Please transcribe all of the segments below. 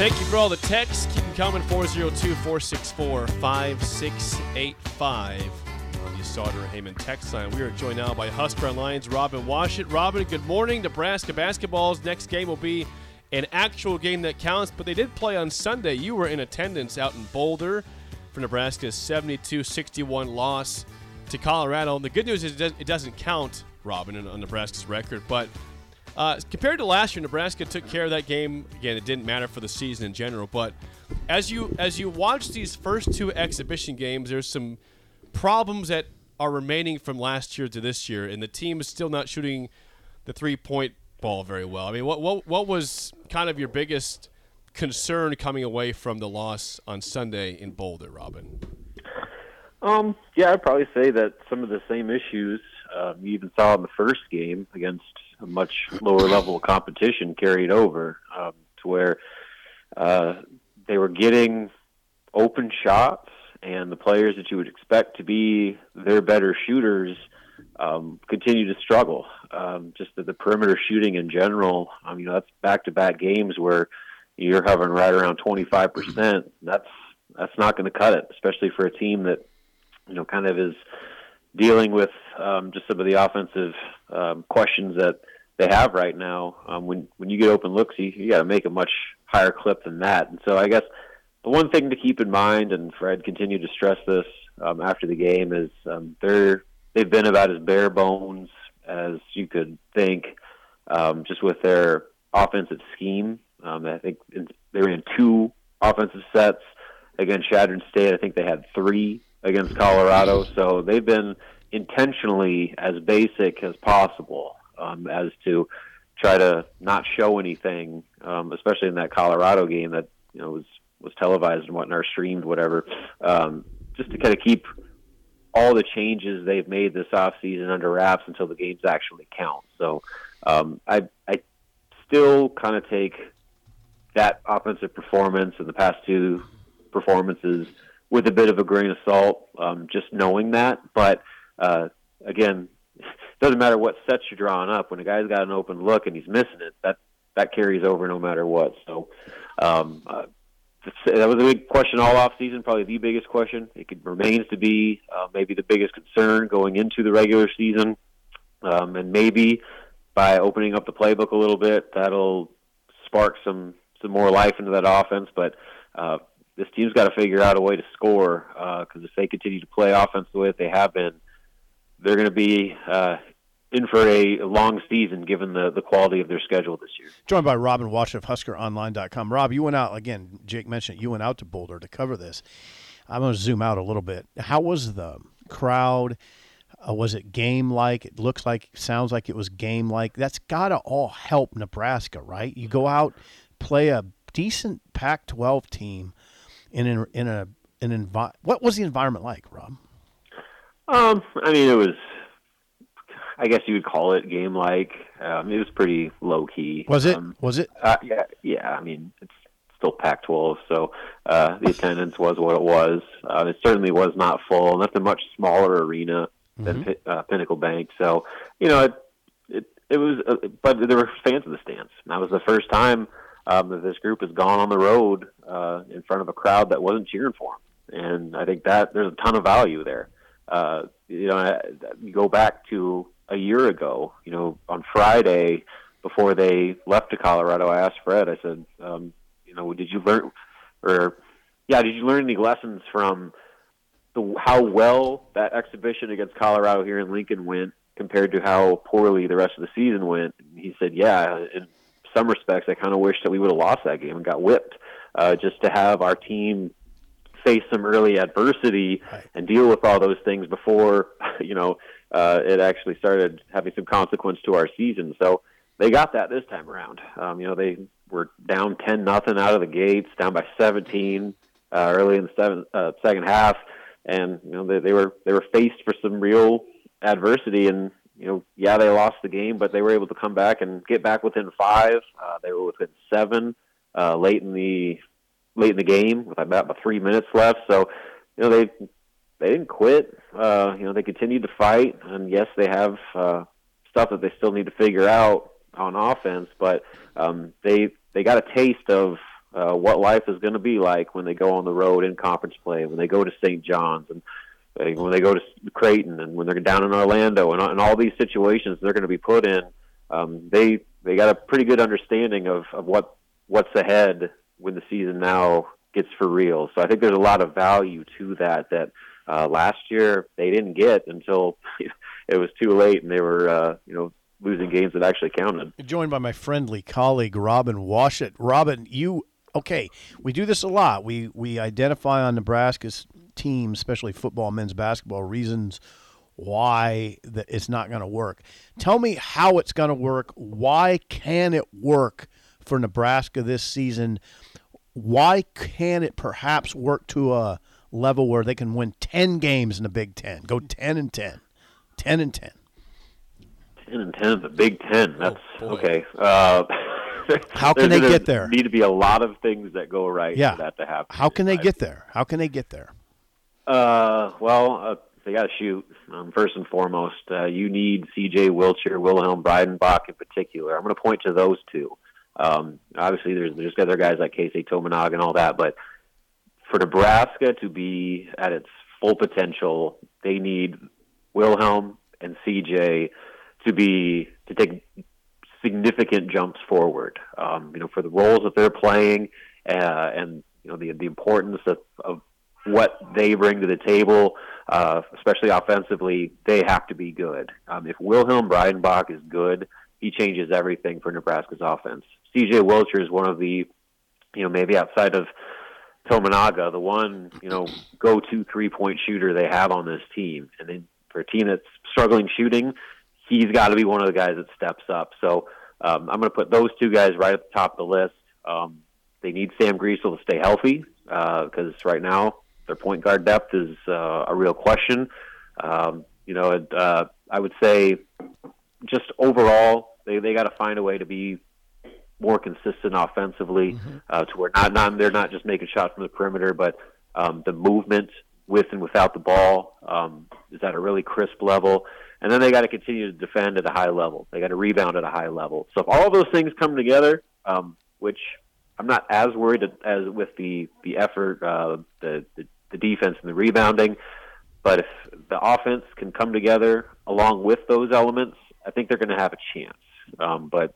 Thank you for all the texts. Keep them coming 402 464 5685 on the Sauter Heyman text line. We are joined now by Husker Online's Robin Washut. Robin, good morning. Nebraska basketball's next game will be an actual game that counts, but they did play on Sunday. You were in attendance out in Boulder for Nebraska's 72 61 loss to Colorado. And the good news is it does- it doesn't count, Robin, on Nebraska's record, but uh, compared to last year, Nebraska took care of that game. Again, it didn't matter for the season in general, but as you as you watch these first two exhibition games, there's some problems that are remaining from last year to this year, and the team is still not shooting the three point ball very well. I mean, what what what was kind of your biggest concern coming away from the loss on Sunday in Boulder, Robin? Um, yeah, I'd probably say that some of the same issues um, you even saw in the first game against a much lower level of competition carried over um, to where uh, they were getting open shots, and the players that you would expect to be their better shooters um, continue to struggle. Um, just the, the perimeter shooting in general, um, you know, that's back-to-back games where you're hovering right around 25 percent. That's that's not going to cut it, especially for a team that you know kind of is dealing with um, just some of the offensive um, questions that they have right now. Um, when when you get open looks, you, you got to make a much higher clip than that. And so I guess the one thing to keep in mind, and Fred continued to stress this um, after the game, is um, they're they've been about as bare bones as you could think, um, just with their offensive scheme. Um, I think in, they ran two offensive sets against Chadron State. I think they had three against Colorado. So they've been intentionally as basic as possible um, as to try to not show anything, um, especially in that Colorado game that you know was was televised and whatnot, or streamed, whatever, um, just to kind of keep all the changes they've made this offseason under wraps until the games actually count. So um, I I still kind of take that offensive performance and the past two performances with a bit of a grain of salt, um, just knowing that. But uh, again, doesn't matter what sets you're drawing up. When a guy's got an open look and he's missing it, that that carries over no matter what. So um, uh, that was a big question all off season, probably the biggest question. It could, remains to be uh, maybe the biggest concern going into the regular season, um, and maybe by opening up the playbook a little bit, that'll spark some some more life into that offense. But uh, this team's got to figure out a way to score because if they continue to play offense the way that they have been, they're going to be uh, in for a long season given the, the quality of their schedule this year. Joined by Robin Washut of HuskerOnline.com. Rob, you went out again. Jake mentioned it, you went out to Boulder to cover this. I'm going to zoom out a little bit. How was the crowd? Uh, was it game like? It looks like, sounds like it was game like. That's got to all help Nebraska, right? You go out, play a decent Pac-12 team in an in a an envi- What was the environment like, Rob? Um, I mean, it was. I guess you would call it game like. Um, it was pretty low key. Was it? Um, was it? Uh, yeah, yeah. I mean, it's still Pac-12, so uh, the attendance was what it was. Uh, it certainly was not full, and that's a much smaller arena than Pi- uh, Pinnacle Bank. So, you know, it it, it was, uh, but there were fans in the stands. And that was the first time um, that this group has gone on the road uh, in front of a crowd that wasn't cheering for them, and I think that there's a ton of value there. Uh, you know, you go back to a year ago. You know, on Friday before they left to Colorado, I asked Fred. I said, um, you know, did you learn, or yeah, did you learn any lessons from the how well that exhibition against Colorado here in Lincoln went compared to how poorly the rest of the season went? And he said, yeah, in some respects, I kind of wish that we would have lost that game and got whipped, uh, just to have our team face some early adversity Right. and deal with all those things before you know uh, it actually started having some consequence to our season. So they got that this time around. Um, you know, they were down ten nothing out of the gates, down by seventeen uh, early in the seven, uh, second half, and you know they, they were they were faced for some real adversity, and you know yeah they lost the game, but they were able to come back and get back within five. Uh, they were within seven uh, late in the late in the game with about, three minutes left. So you know they they didn't quit. Uh, you know they continued to fight, and yes, they have uh, stuff that they still need to figure out on offense, but um, they they got a taste of uh, what life is going to be like when they go on the road in conference play, when they go to St. John's, and when they go to Creighton, and when they're down in Orlando, and, and all these situations they're going to be put in. Um, they they got a pretty good understanding of, of what what's ahead when the season now gets for real. So I think there's a lot of value to that that uh, last year they didn't get until it was too late and they were uh, you know losing games that actually counted. Joined by my friendly colleague Robin Washut. Robin, you okay? We do this a lot. We we identify on Nebraska's team, especially football, men's basketball, reasons why that it's not going to work. Tell me how it's going to work. Why can it work for Nebraska this season? Why can it perhaps work to a level where they can win 10 games in the Big 10? Go 10 and 10. 10 and 10. 10 and 10 in the Big 10. That's oh, okay. Uh, How can they get there? Need to be a lot of things that go right yeah. for that to happen. How can they get there? How can they get there? Uh, well, uh, they got to shoot. Um, first and foremost, uh, you need C.J. Wilcher, Wilhelm Breidenbach in particular. I'm going to point to those two. Um, obviously, there's there's other guys like Keisei Tominaga and all that, but for Nebraska to be at its full potential, they need Wilhelm and CJ to be to take significant jumps forward. Um, you know, for the roles that they're playing, uh, and you know the the importance of, of what they bring to the table, uh, especially offensively, they have to be good. Um, if Wilhelm Breidenbach is good, he changes everything for Nebraska's offense. CJ Wilcher is one of the, you know, maybe outside of Tominaga, the one, you know, go to three point shooter they have on this team. And then for a team that's struggling shooting, he's got to be one of the guys that steps up. So um, I'm going to put those two guys right at the top of the list. Um, they need Sam Griesel to stay healthy because uh, right now their point guard depth is uh, a real question. Um, you know, uh, I would say just overall they they got to find a way to be more consistent offensively mm-hmm. uh, to where not, not they're not just making shots from the perimeter, but um, the movement with and without the ball um, is at a really crisp level. And then they got to continue to defend at a high level. They got to rebound at a high level. So if all those things come together, um, which I'm not as worried as with the the effort, uh, the, the the defense and the rebounding, but if the offense can come together along with those elements, I think they're going to have a chance. Um, but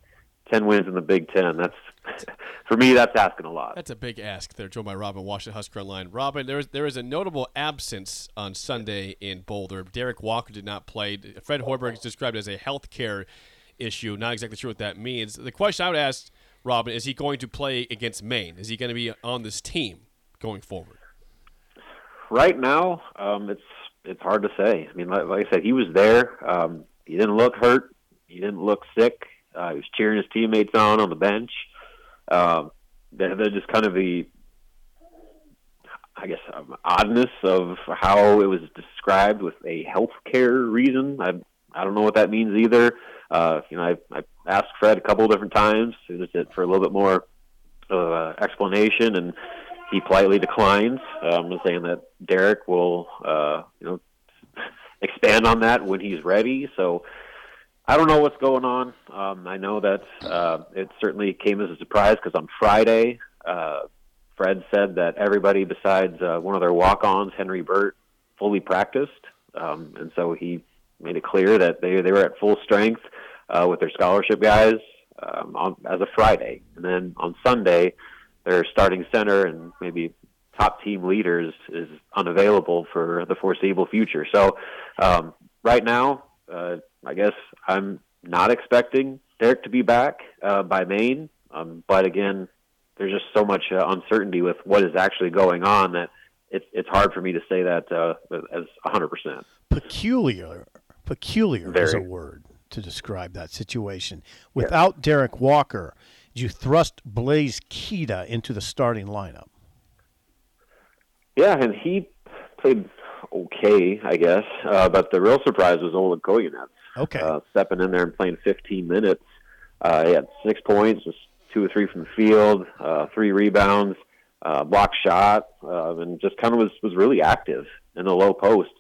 ten wins in the Big Ten. That's for me. That's asking a lot. That's a big ask there, joined by Robin Washut Husker Online. Robin, there is there is a notable absence on Sunday in Boulder. Derrick Walker did not play. Fred Hoiberg is described as a health care issue. Not exactly sure what that means. The question I would ask Robin is: He going to play against Maine? Is he going to be on this team going forward? Right now, um, it's it's hard to say. I mean, like, like I said, he was there. Um, he didn't look hurt. He didn't look sick. Uh, he was cheering his teammates on on the bench. Um, they're, they're just kind of the, I guess, um, oddness of how it was described with a healthcare reason. I I don't know what that means either. Uh, you know, I, I asked Fred a couple different times for a little bit more uh, explanation, and he politely declines. Um, saying that Derrick will, uh, you know, expand on that when he's ready. So I don't know what's going on. Um, I know that uh, it certainly came as a surprise because on Friday, uh, Fred said that everybody besides uh, one of their walk-ons, Henry Burt, fully practiced, um, and so he made it clear that they they were at full strength uh, with their scholarship guys um, on, as of Friday, and then on Sunday, their starting center and maybe top team leaders is unavailable for the foreseeable future. So um, right now. Uh, I guess I'm not expecting Derrick to be back uh, by Maine, um, but again, there's just so much uh, uncertainty with what is actually going on that it's it's hard for me to say that uh, as 100 percent. Peculiar, peculiar Very. is a word to describe that situation. Without Derrick Walker, you thrust Blaise Keita into the starting lineup. Yeah, and he played okay, I guess. Uh, but the real surprise was Oleg Kojenets. Okay. Uh, stepping in there and playing 15 minutes. Uh, he had six points, was two or three from the field, uh, three rebounds, uh, block shot, uh, and just kind of was, was really active in the low post.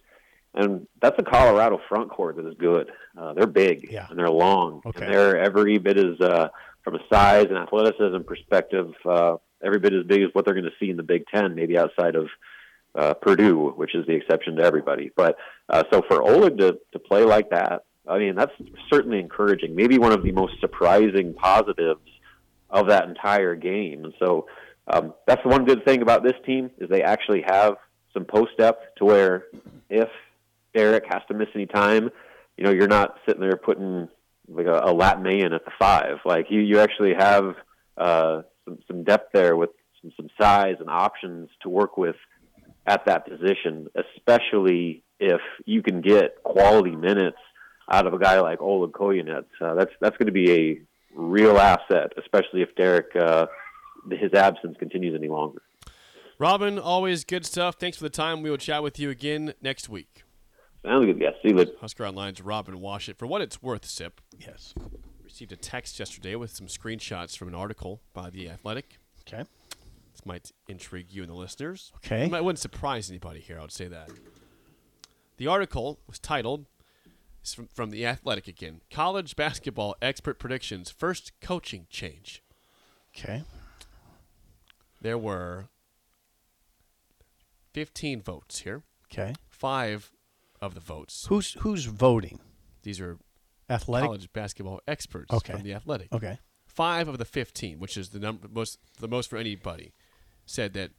And that's a Colorado front court that is good. Uh, they're big Yeah. and they're long, Okay. and they're every bit as uh, from a size and athleticism perspective, uh, every bit as big as what they're going to see in the Big Ten, maybe outside of uh, Purdue, which is the exception to everybody. But uh, so for Oleg to, to play like that, I mean, that's certainly encouraging. Maybe one of the most surprising positives of that entire game. And so um, that's the one good thing about this team is they actually have some post depth to where if Derrick has to miss any time, you know, you're not sitting there putting like a, a Latin in at the five. Like you, you actually have uh, some, some depth there with some, some size and options to work with at that position, especially if you can get quality minutes out of a guy like Oleg Kojenets. Uh, that's that's going to be a real asset, especially if Derrick uh, his absence continues any longer. Robin, always good stuff. Thanks for the time. We will chat with you again next week. Sounds good, guys. See you later. Husker Online's Robin Washut. For what it's worth, Sip, Yes. received a text yesterday with some screenshots from an article by The Athletic. Okay. This might intrigue you and the listeners. Okay. It might- wouldn't surprise anybody here, I would say that. The article was titled, it's from, from The Athletic again College Basketball Expert Predictions First Coaching Change. Okay. There were 15 votes here. Okay. Five of the votes. Who's who's voting? These are Athletic. college basketball experts Okay. from The Athletic. Okay. Five of the 15, which is the number most the most for anybody, said that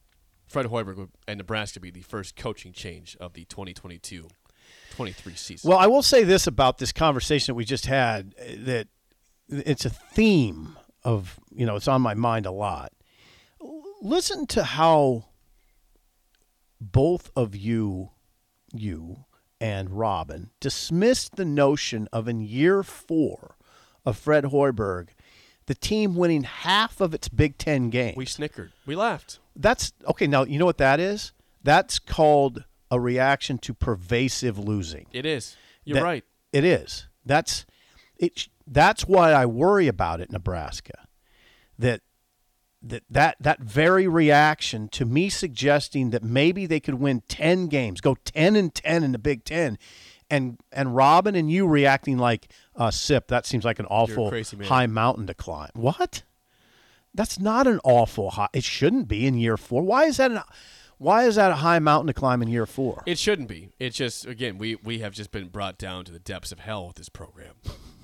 Fred Hoiberg and Nebraska be the first coaching change of the 2022-23 seasons. Well, I will say this about this conversation that we just had uh, that it's a theme of, you know, it's on my mind a lot. Listen to how both of you, you and Robin, dismissed the notion of in year four of Fred Hoiberg, the team winning half of its Big Ten games. we snickered. We laughed. That's okay. Now you know what that is. That's called a reaction to pervasive losing. It is. You're That- right. It is. That's it. That's why I worry about it, Nebraska. That that that that very reaction to me suggesting that maybe they could win ten games, go ten and ten in the Big Ten, and and Robin and you reacting like uh, Sip. That seems like an awful high mountain to climb. What? That's not an awful high. It shouldn't be in year four. Why is that? An, why is that a high mountain to climb in year four? It shouldn't be. It's just again, we we have just been brought down to the depths of hell with this program.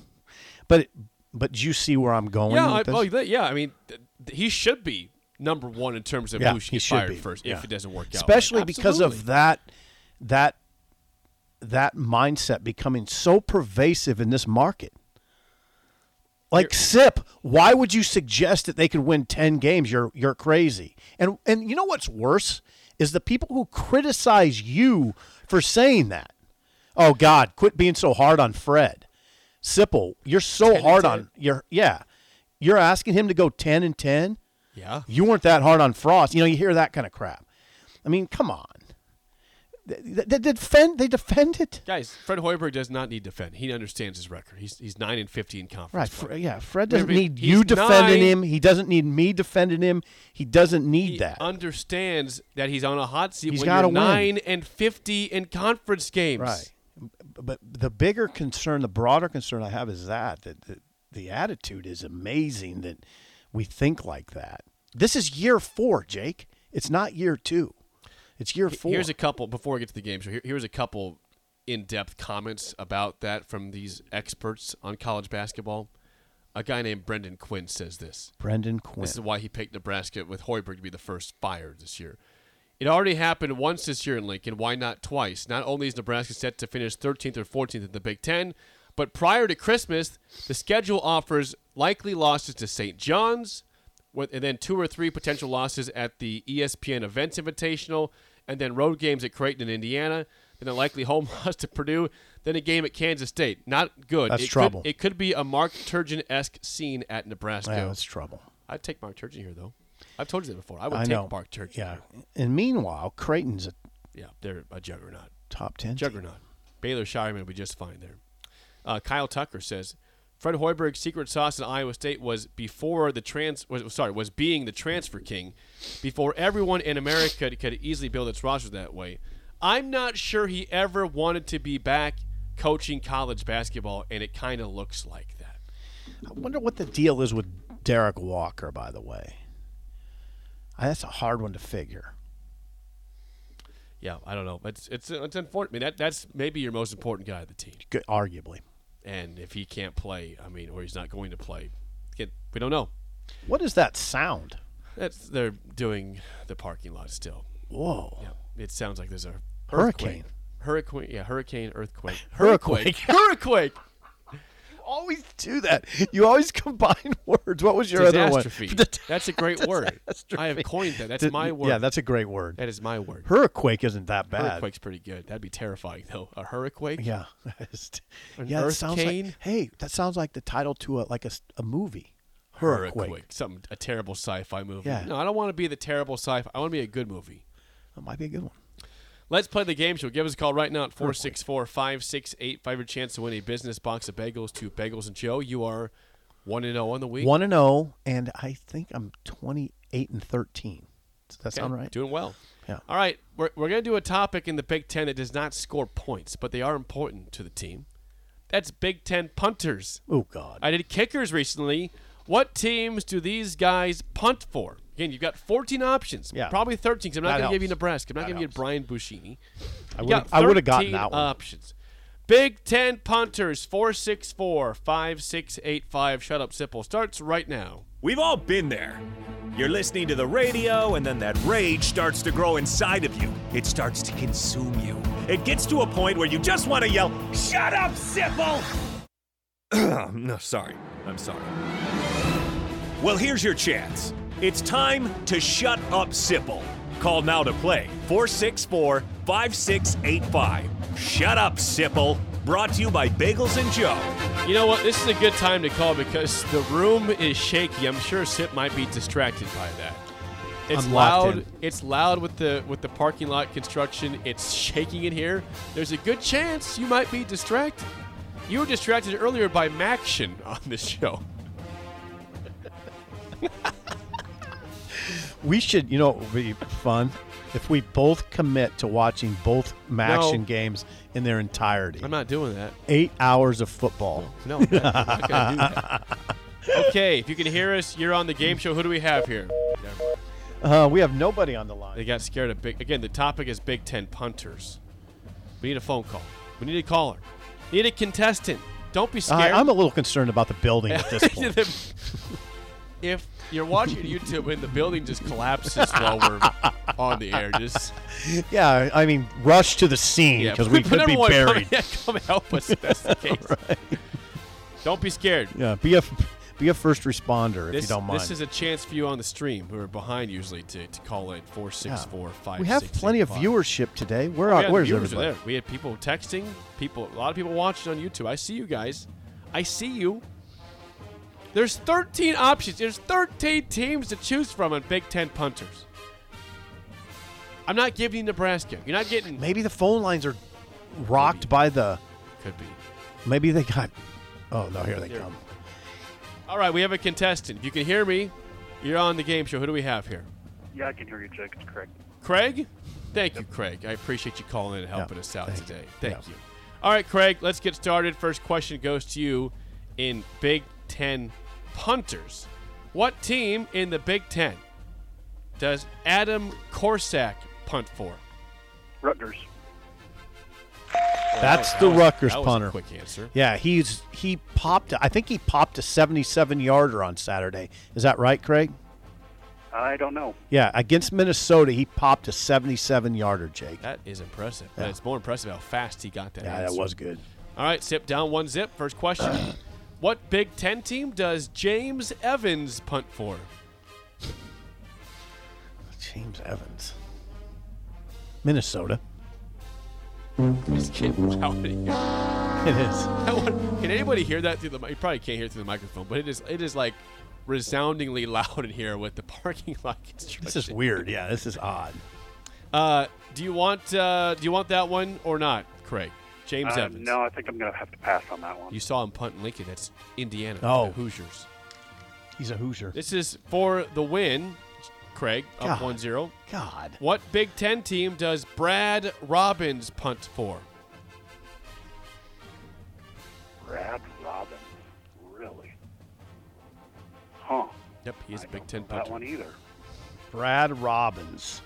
but but do you see where I'm going? yeah, I, with this? oh, yeah. I mean, th- th- he should be number one in terms of Yeah, who should he get should fired be. first Yeah. if it doesn't work out. especially because of that that that mindset becoming so pervasive in this market. Like Sip, why would you suggest that they could win 10 games? You're you're crazy. And and you know what's worse is the people who criticize you for saying that. Oh god, quit being so hard on Fred. Sipple, you're so hard 10. on you're yeah. You're asking him to go 10 and 10? Yeah. You weren't that hard on Frost. You know, you hear that kind of crap. I mean, come on. They, they defend. They defend it. Guys, Fred Hoiberg does not need defend. He understands his record. He's he's nine and fifty in conference. Right. play. Yeah. Fred doesn't Remember, need you defending nine. him. He doesn't need me defending him. He doesn't need He that. understands that he's on a hot seat He's when gotta win. nine and fifty in conference games. right. But the bigger concern, the broader concern I have is that that the, the attitude is amazing that we think like that. This is year four, Jake. It's not year two. It's year four. Here's a couple before we get to the game. So here, here's a couple in-depth comments about that from these experts on college basketball. A guy named Brendan Quinn says this. Brendan Quinn. This is why he picked Nebraska with Hoiberg to be the first fired this year. It already happened once this year in Lincoln. Why not twice? Not only is Nebraska set to finish 13th or 14th in the Big Ten, but prior to Christmas, the schedule offers likely losses to St. John's, and then two or three potential losses at the ESPN Events Invitational, and then road games at Creighton Indiana. then a likely home loss to Purdue, then a game at Kansas State. Not good. That's it trouble. Could, it could be a Mark Turgeon esque scene at Nebraska. Yeah, that's trouble. I'd take Mark Turgeon here, though. I've told you that before. I would I take know. Mark Turgeon. Yeah. here. And meanwhile, Creighton's a yeah, they're a juggernaut. top ten. team. Juggernaut. Baylor Scheierman will be just fine there. Uh, Kyle Tucker says Fred Hoiberg's secret sauce in Iowa State was before the trans was sorry was being the transfer king, before everyone in America could easily build its roster that way. I'm not sure he ever wanted to be back coaching college basketball, and it kind of looks like that. I wonder what the deal is with Derrick Walker. By the way, that's a hard one to figure. Yeah, I don't know. It's it's it's important. I mean, that that's maybe your most important guy of the team, Good, arguably. And if he can't play, I mean, or he's not going to play, we don't know. What is that sound? That's they're doing the parking lot still. Whoa. Yeah, it sounds like there's a Hurricane. Hurricane, yeah, hurricane, earthquake, Hurricane. hurricane, Always do that. You always combine words. What was your other one? That's a great word. I have coined that. That's Did- my word. Yeah, that's a great word. that is my word. Hurricane isn't that bad. Hurricane's pretty good. That'd be terrifying though. A hurricane. Yeah. An yeah, it sounds like hey, that sounds like the title to a like a, a movie. Hurricane. Something a terrible sci-fi movie. Yeah. No, I don't want to be the terrible sci-fi. I want to be a good movie. That might be a good one. Let's play the game show. Give us a call right now at 464 5685. Your chance to win a business box of bagels to Bagels and Joe. You are 1 0 on the week. One and zero, and I think I'm twenty eight and thirteen. Does that sound right? Doing well. Yeah. All right. We're, we're going to do a topic in the Big Ten that does not score points, but they are important to the team. That's Big Ten punters. Oh God. I did kickers recently. What teams do these guys punt for? Again, you've got 14 options. Yeah. Probably 13 because I'm not going to give you. Nebraska. I'm not That giving you. Brian Buschini. I You would got I would have gotten that one. options. Big Ten punters 464 5685. Shut up, Sipple. Starts right now. We've all been there. You're listening to the radio, and then that rage starts to grow inside of you. It starts to consume you. It gets to a point where you just want to yell, Shut up, Sipple! no, sorry. I'm sorry. Well, here's your chance. It's time to shut up, Sipple. Call now to play 464 5685. Shut up, Sipple. Brought to you by Bagels and Joe. You know what? This is a good time to call because the room is shaky. I'm sure Sip might be distracted by that. It's I'm loud. in. It's loud with the with the parking lot construction. It's shaking in here. There's a good chance you might be distracted. You were distracted earlier by Maction on this show. We should, you know, it would be fun if we both commit to watching both Maction games in their entirety. I'm not doing that. Eight hours of football. No, I'm not, I'm not gonna do that. Okay, if you can hear us, you're on the game show. Who do we have here? Uh, we have nobody on the line. They line. got scared of big. Again, the topic is Big Ten punters. We need a phone call. We need a caller. We need a contestant. Don't be I, scared. I'm a little concerned about the building at this point. If you're watching YouTube and the building just collapses while we're on the air, just yeah, I mean, rush to the scene yeah, because we put could be buried. Come, yeah, come help us. If that's the case. Don't be scared. Yeah, be a be a first responder if This, you don't mind. this is a chance for you on the stream, who are behind usually, to, to call in four six four five. we have plenty of viewership today. Where oh, are, where's everybody? there. We had people texting, people, a lot of people watching on YouTube. I see you guys. I see you. There's 13 options. There's 13 teams to choose from on Big Ten punters. I'm not giving you Nebraska. You're not getting. Maybe the phone lines are rocked by the. Could be. Maybe they got. Oh no! Here they Here. come. All right, we have a contestant. If you can hear me, you're on the game show. Who do we have here? Yeah, I can hear you, Jake. It's correct. Craig? Thank you, Craig. I appreciate you calling in and helping Yeah, us out thank you. today. Thank Yeah. you. All right, Craig, let's get started. First question goes to you in Big Ten punters. What team in the Big Ten does Adam Korsak punt for? Rutgers. That's oh, That the was- Rutgers that was punter. A quick answer. Yeah, he's he popped. I think he popped a 77 yarder on Saturday. Is that right, Craig? I don't know. Yeah, against Minnesota, he popped a 77 yarder. Jake. That is impressive. But Yeah. it's more impressive how fast he got that. Yeah, that answer. was good. All right, sip down one zip. First question. what Big Ten team does James Evans punt for? James Evans. Minnesota. It's getting loud in here. It is. That one- Can anybody hear that through the? mi- You probably can't hear it through the microphone, but it is. It is like resoundingly loud in here with the parking lot construction. This is weird. Yeah, this is odd. Uh, do you want? Uh, do you want that one or not, Craig? James Uh, Evans. no, I think I'm going to have to pass on that one. You saw him punt in Lincoln. That's Indiana. Oh. the Hoosiers. He's a Hoosier. This is for the win. Craig up God. 1-0. God. What Big Ten team does Brad Robbins punt for? Brad Robbins. Really? Huh. Yep, he's I a Big don't Ten know punter. That one either. Brad Robbins.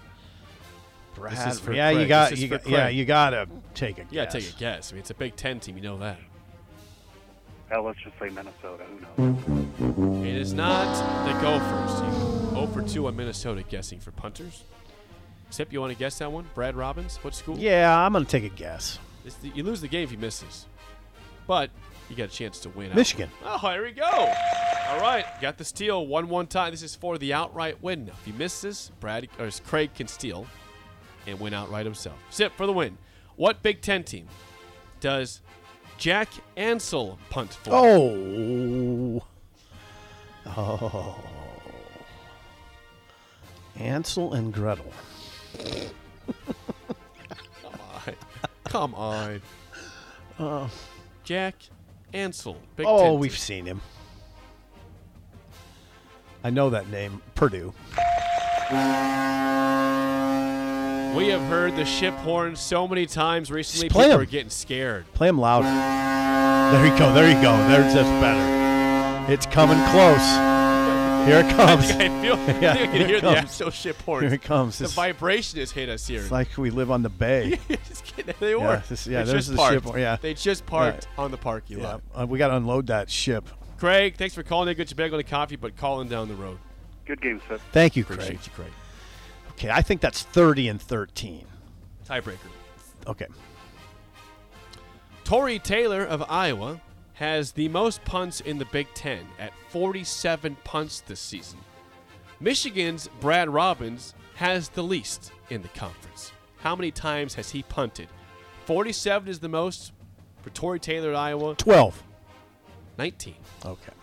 Brad. for yeah, you got. You got yeah, you got to take a You gotta guess. take a guess. I mean, it's a Big Ten team. You know that. Hell, let's just say Minnesota. Who knows? It is not the Gophers. You 0 for 2 on Minnesota guessing for punters. Sip, you want to guess that one? Brad Robbins? What school? Yeah, I'm gonna take a guess. It's the- you lose the game if he misses. But you got a chance to win. out. Michigan. Oh, here we go. All right, got the steal one one tie. This is for the outright win. Now, if he misses, Brad or Craig can steal and win outright himself. Sip for the win. What Big Ten team does Jack Ansell punt for? Oh. Oh. Ansel and Gretel. Come on. Come on. Uh, Jack Ansell. Big oh, Ten we've team. seen him. I know that name. Purdue. We have heard the ship horn so many times recently. Just play People him. are getting scared. Play them louder. There you go. There you go. There's just better. It's coming close. Here it I comes. think I feel. Yeah, I think I can here it hear the comes. actual ship horn. Here it comes. The It's, vibration has hit us here. it's like we live on the bay. Just kidding. They were. this- yeah, they there's just the ship parked. horn, yeah. They just parked on the parking yeah, lot. uh, we got to unload that ship. Craig, thanks for calling in. Good you bag on the coffee, but calling down the road. Good game, Sip. Thank you, Appreciate Craig. you, Craig. Okay, I think that's 30 and 13. Tiebreaker. Okay. Tory Taylor of Iowa has the most punts in the Big Ten at 47 punts this season. Michigan's Brad Robbins has the least in the conference. How many times has he punted? 47 is the most for Tory Taylor at Iowa. 12. 19. Okay.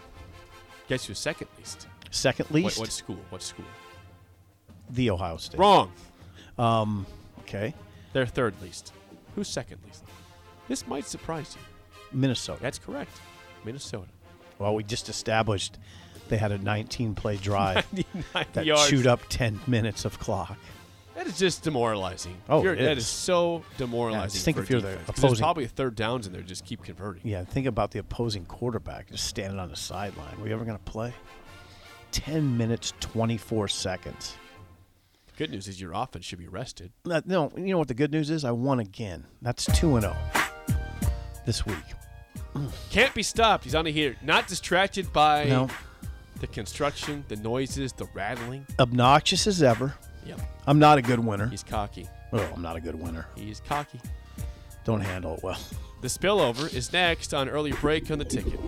Guess who's second least? Second What, least, what school? What school? The Ohio State. Wrong. Um, okay. They're third least. Who's second least? This might surprise you. Minnesota. That's correct. Minnesota. Well, we just established they had a 19 play drive that yards. chewed up 10 minutes of clock. That is just demoralizing. Oh, it that is. is so demoralizing. just think for if you're the opposing- There's probably third downs in there. Just keep converting. Yeah, think about the opposing quarterback just standing on the sideline. Are we ever going to play? 10 minutes, 24 seconds. Good news is your offense should be rested. That- No, you know what the good news is? I won again. That's 2 and 0 this week. Can't be stopped. He's on the heater. Not distracted by No. the construction, the noises, the rattling. Obnoxious as ever. Yep. I'm not a good winner. He's cocky. Oh, I'm not a good winner. He is cocky. Don't handle it well. The spillover is next on early break on the ticket.